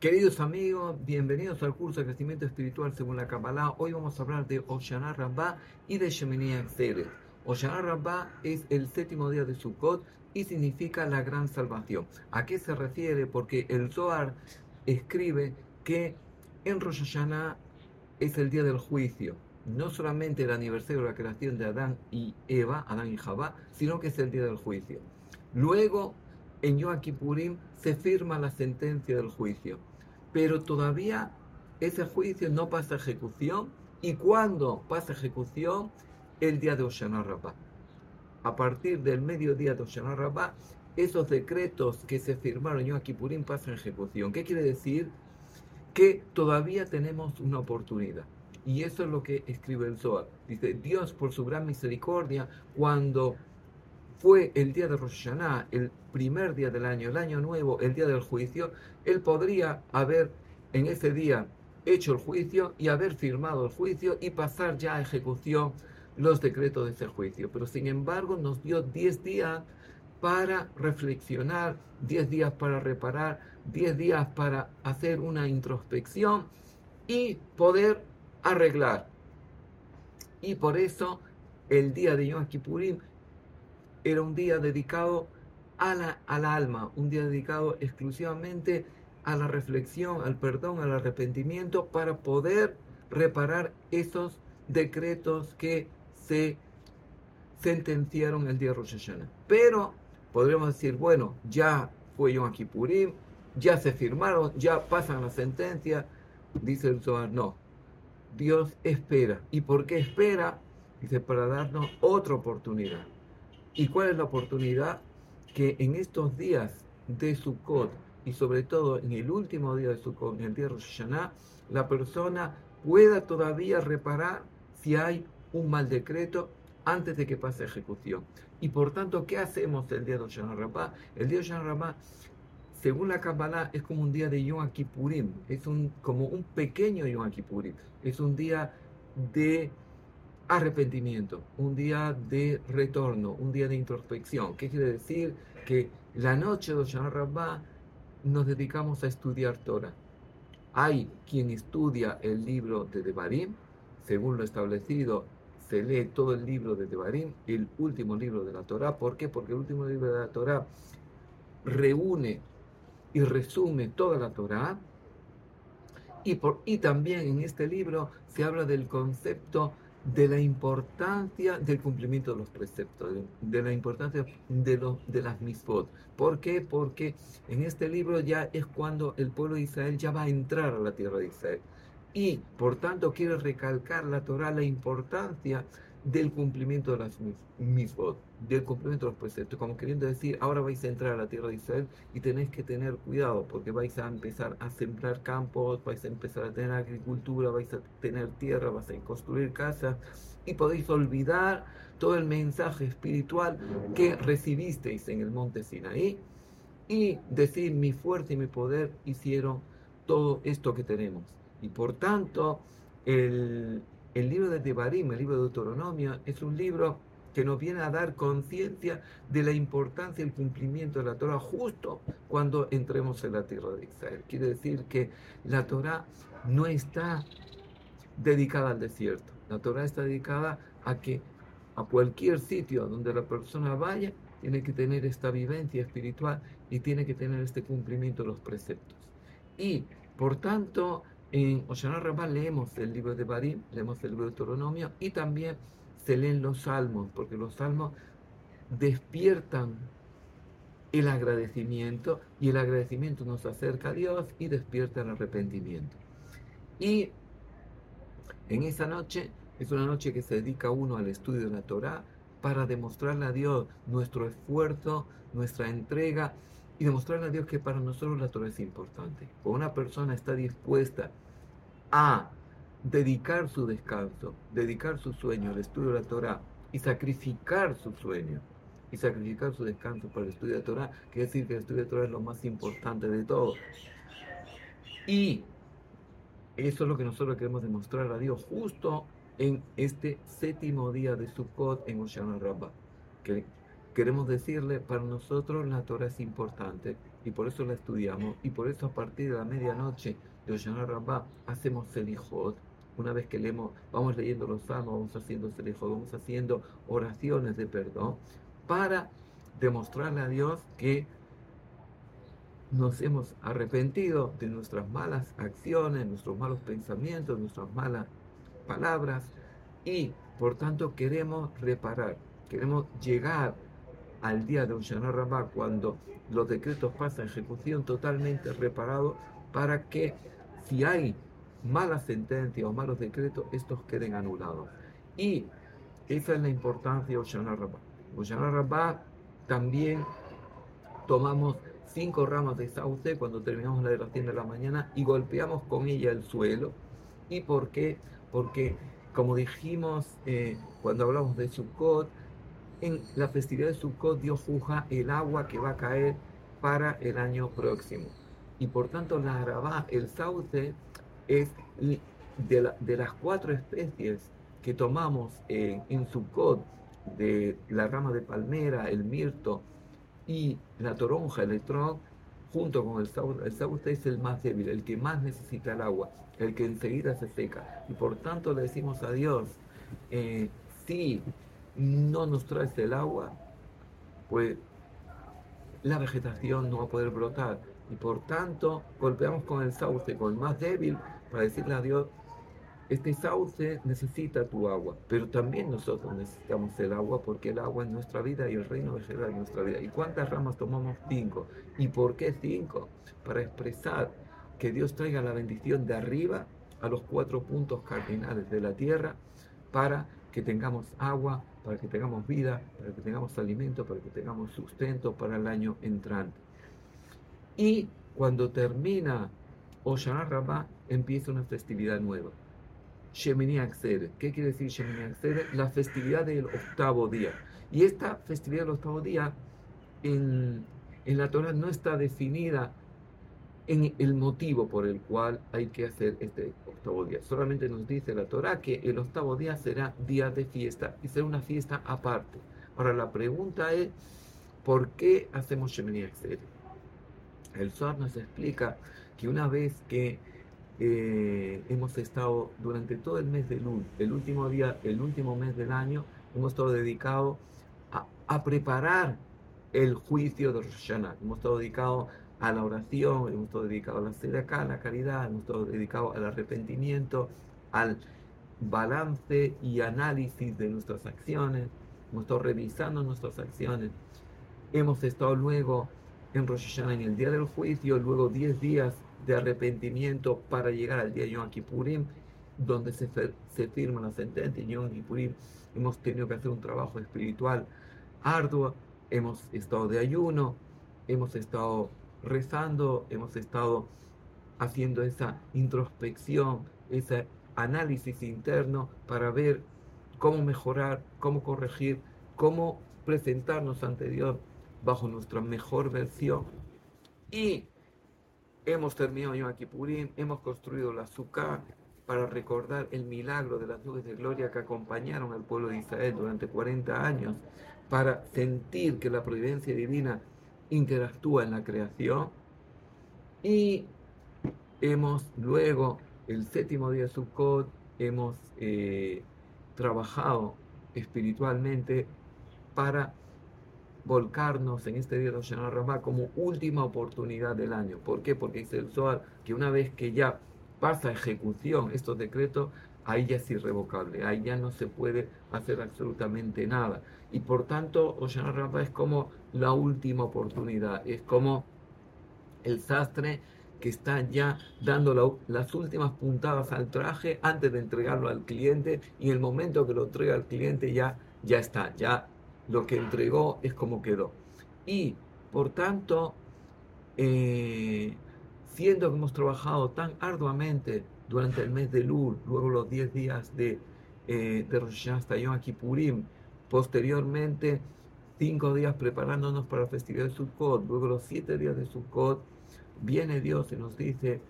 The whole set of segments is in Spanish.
Queridos amigos, bienvenidos al curso de crecimiento espiritual según la Kabbalah. Hoy vamos a hablar de Oshana Rabbah y de Shemini Atzeret. Oshana Rabbah es el séptimo día de Sukkot y significa la gran salvación. ¿A qué se refiere? Porque el Zohar escribe que en Rosh Hashanah es el día del juicio. No solamente el aniversario de la creación de Adán y Eva, Adán y Javá, sino que es el día del juicio. Luego, en Yom se firma la sentencia del juicio pero todavía ese juicio no pasa a ejecución. ¿Y cuando pasa a ejecución? El día de Oshana Rabbah. A partir del mediodía de Oshana Rabbah, esos decretos que se firmaron en Yom pasan ejecución. ¿Qué quiere decir? Que todavía tenemos una oportunidad. Y eso es lo que escribe el Zohar. Dice, Dios por su gran misericordia, cuando fue el día de Rosh Hashanah, el primer día del año, el año nuevo, el día del juicio, él podría haber en ese día hecho el juicio y haber firmado el juicio y pasar ya a ejecución los decretos de ese juicio. Pero sin embargo nos dio 10 días para reflexionar, 10 días para reparar, 10 días para hacer una introspección y poder arreglar. Y por eso el día de Yom Kippurim era un día dedicado a la, al alma, un día dedicado exclusivamente a la reflexión, al perdón, al arrepentimiento, para poder reparar esos decretos que se sentenciaron el día de Rosh Hashanah. Pero podríamos decir, bueno, ya fue Yom Kippurim, ya se firmaron, ya pasan la sentencia. Dice el Zohar, no. Dios espera. ¿Y por qué espera? Dice, para darnos otra oportunidad. ¿Y cuál es la oportunidad? Que en estos días de Sukkot y sobre todo en el último día de Sukkot, en el día de Rosh Hashanah, la persona pueda todavía reparar si hay un mal decreto antes de que pase ejecución. Y por tanto, ¿qué hacemos el día de Rosh Hashanah? El día de Rosh Hashanah, según la Kabbalah, es como un día de Yom Kippurim, es un, como un pequeño Yom Kippurim, es un día de arrepentimiento, un día de retorno, un día de introspección. ¿Qué quiere decir? Que la noche de Oshana Rabbah nos dedicamos a estudiar Torah. Hay quien estudia el libro de Devarim, según lo establecido, se lee todo el libro de Devarim, el último libro de la Torah. ¿Por qué? Porque el último libro de la Torah reúne y resume toda la Torah. Y, por, y también en este libro se habla del concepto de la importancia del cumplimiento de los preceptos, de la importancia de, los, de las misbot. ¿Por qué? Porque en este libro ya es cuando el pueblo de Israel ya va a entrar a la tierra de Israel. Y por tanto quiere recalcar la Torah la importancia del cumplimiento de las misbot, del cumplimiento de los preceptos, como queriendo decir, ahora vais a entrar a la tierra de Israel y tenéis que tener cuidado porque vais a empezar a sembrar campos, vais a empezar a tener agricultura, vais a tener tierra, vais a construir casas y podéis olvidar todo el mensaje espiritual que recibisteis en el monte Sinaí y decir mi fuerza y mi poder hicieron todo esto que tenemos. Y por tanto, el, el libro de Devarim, el libro de Deuteronomio, es un libro que nos viene a dar conciencia de la importancia del cumplimiento de la Torah justo cuando entremos en la tierra de Israel. Quiere decir que la Torah no está dedicada al desierto. La Torah está dedicada a que a cualquier sitio donde la persona vaya, tiene que tener esta vivencia espiritual y tiene que tener este cumplimiento de los preceptos. Y por tanto, en Oshana Rabbah leemos el libro de Barim, leemos el libro de Deuteronomio y también se leen los salmos, porque los salmos despiertan el agradecimiento y el agradecimiento nos acerca a Dios y despierta el arrepentimiento. Y en esa noche es una noche que se dedica uno al estudio de la Torah para demostrarle a Dios nuestro esfuerzo, nuestra entrega y demostrarle a Dios que para nosotros la Torah es importante. Cuando una persona está dispuesta a dedicar su descanso, dedicar su sueño al estudio de la Torah y sacrificar su sueño y sacrificar su descanso para el estudio de la Torah, quiere decir que el estudio de la Torah es lo más importante de todo. Y eso es lo que nosotros queremos demostrar a Dios justo en este séptimo día de Sukkot en Oshana Rabbah. Que queremos decirle, para nosotros la Torah es importante y por eso la estudiamos, y por eso a partir de la medianoche de Oshana Rabbah hacemos Selijot. Una vez que leemos, vamos leyendo los salmos, vamos haciendo Selijot, vamos haciendo oraciones de perdón, para demostrarle a Dios que nos hemos arrepentido de nuestras malas acciones, nuestros malos pensamientos, nuestras malas palabras y por tanto queremos reparar, queremos llegar al día de Oshana Rabbah cuando los decretos pasan a ejecución totalmente reparados para que si hay malas sentencias o malos decretos, estos queden anulados. Y esa es la importancia de Oshana Rabbah. Oshana Rabbah también tomamos cinco ramas de sauce cuando terminamos la oración de la mañana y golpeamos con ella el suelo. ¿Y por qué? Porque, como dijimos eh, cuando hablamos de Sukkot, en la festividad de Sukkot Dios juzga el agua que va a caer para el año próximo. Y por tanto la arabá, el sauce, es de, de las cuatro especies que tomamos en, en Sukkot, de la rama de palmera, el mirto y la toronja, el electrón, junto con el sauce, el sauce es el más débil, el que más necesita el agua, el que enseguida se seca. Y por tanto le decimos a Dios, eh, si no nos traes el agua, pues la vegetación no va a poder brotar. Y por tanto golpeamos con el sauce, con el más débil, para decirle a Dios, este sauce necesita tu agua, pero también nosotros necesitamos el agua porque el agua es nuestra vida y el reino vegetal es nuestra vida. ¿Y cuántas ramas tomamos? Cinco. ¿Y por qué cinco? Para expresar que Dios traiga la bendición de arriba a los cuatro puntos cardinales de la tierra para que tengamos agua, para que tengamos vida, para que tengamos alimento, para que tengamos sustento para el año entrante. Y cuando termina Oshana Rabbah, empieza una festividad nueva. Shemini Akseret. ¿Qué quiere decir Shemini Akseret? La festividad del octavo día. Y esta festividad del octavo día en, en la Torah no está definida en el motivo por el cual hay que hacer este octavo día. Solamente nos dice la Torah que el octavo día será día de fiesta y será una fiesta aparte. Ahora la pregunta es, ¿por qué hacemos Shemini Akseret? El Zohar nos explica que una vez que eh, hemos estado durante todo el mes de Lul, el último día, el último mes del año, hemos estado dedicados a, preparar el juicio de Rosh Hemos estado dedicados a la oración, hemos estado dedicados a la acá, a la caridad, hemos estado dedicados al arrepentimiento, al balance y análisis de nuestras acciones, hemos estado revisando nuestras acciones. Hemos estado luego en Rosh en el día del juicio, luego 10 días de arrepentimiento para llegar al día de Yom Kippurim, donde se, se firma la sentencia. En Yom Kippurim hemos tenido que hacer un trabajo espiritual arduo, hemos estado de ayuno, hemos estado rezando, hemos estado haciendo esa introspección, ese análisis interno para ver cómo mejorar, cómo corregir, cómo presentarnos ante Dios bajo nuestra mejor versión. Y hemos terminado Yom Kippurim, hemos construido la Sukkah para recordar el milagro de las nubes de gloria que acompañaron al pueblo de Israel durante 40 años, para sentir que la providencia divina interactúa en la creación. Y hemos luego, el séptimo día de Sukkot, hemos eh, trabajado espiritualmente para volcarnos en este día de Rosh Hashanah como última oportunidad del año. ¿Por qué? Porque dice el Zohar que una vez que ya pasa ejecución estos decretos, ahí ya es irrevocable, ahí ya no se puede hacer absolutamente nada. Y por tanto, Oshana Rabba es como la última oportunidad, es como el sastre que está ya dando las últimas puntadas al traje antes de entregarlo al cliente y el momento que lo entrega al cliente ya, ya está, ya lo que entregó es como quedó. Y por tanto, eh, siendo que hemos trabajado tan arduamente durante el mes de Lul, luego los 10 días de, eh, de Rosh hasta Yom Kippurim, posteriormente 5 días preparándonos para la festividad de Sukkot, luego los 7 días de Sukkot, viene Dios y nos dice,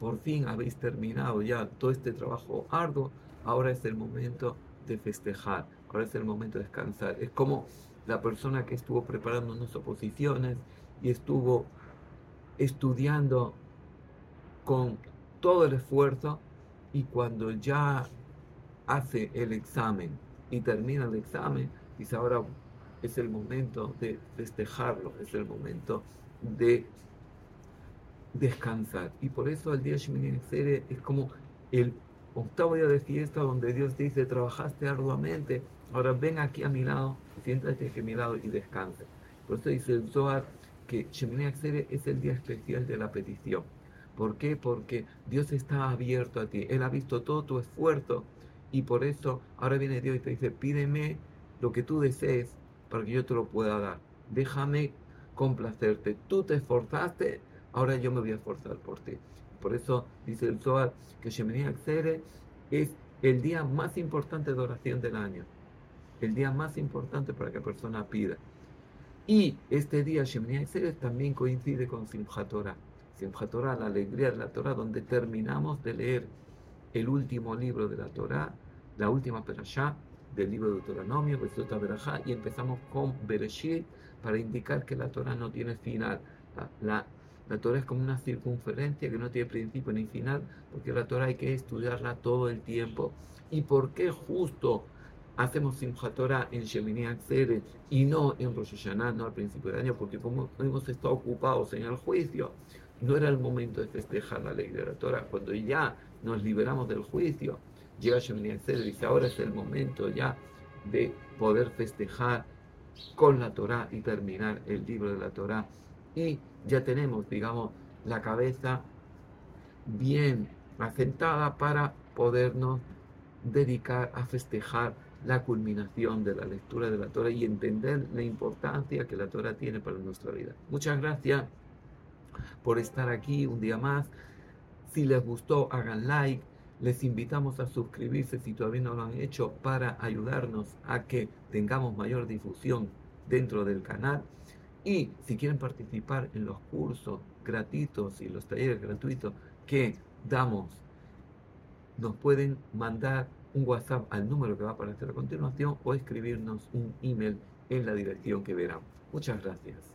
por fin habéis terminado ya todo este trabajo arduo, ahora es el momento de festejar. Ahora es el momento de descansar. Es como la persona que estuvo preparando unas oposiciones y estuvo estudiando con todo el esfuerzo y cuando ya hace el examen y termina el examen, dice ahora es el momento de festejarlo, es el momento de descansar. Y por eso el día Shemini es como el octavo día de fiesta donde Dios dice, trabajaste arduamente, ahora ven aquí a mi lado, siéntate aquí a mi lado y descansa. Por eso dice el Zohar que Shemini es el día especial de la petición. ¿Por qué? Porque Dios está abierto a ti. Él ha visto todo tu esfuerzo y por eso ahora viene Dios y te dice, pídeme lo que tú desees para que yo te lo pueda dar. Déjame complacerte. Tú te esforzaste, ahora yo me voy a esforzar por ti. Por eso dice el Zohar que Shemini Atzeret es el día más importante de oración del año. El día más importante para que la persona pida. Y este día Shemini Atzeret también coincide con Simchat. Simchat Torah, la alegría de la Torah, donde terminamos de leer el último libro de la Torah, la última perashá del libro de Deuteronomio, y empezamos con Bereshit para indicar que la Torah no tiene final. La, la Torah es como una circunferencia que no tiene principio ni final, porque la Torah hay que estudiarla todo el tiempo. ¿Y por qué justo hacemos Simchat Torah en Shemini Atzeret y no en Rosh Hashanah, no al principio del año? Porque como hemos estado ocupados en el juicio, no era el momento de festejar la ley de la Torah. Cuando ya nos liberamos del juicio, llega Shemini y dice, ahora es el momento ya de poder festejar con la Torah y terminar el libro de la Torah y ya tenemos, digamos, la cabeza bien asentada para podernos dedicar a festejar la culminación de la lectura de la Torah y entender la importancia que la Torah tiene para nuestra vida. Muchas gracias por estar aquí un día más. Si les gustó, hagan like. Les invitamos a suscribirse si todavía no lo han hecho para ayudarnos a que tengamos mayor difusión dentro del canal. Y si quieren participar en los cursos gratuitos y los talleres gratuitos que damos, nos pueden mandar un WhatsApp al número que va a aparecer a continuación o escribirnos un email en la dirección que verán. Muchas gracias.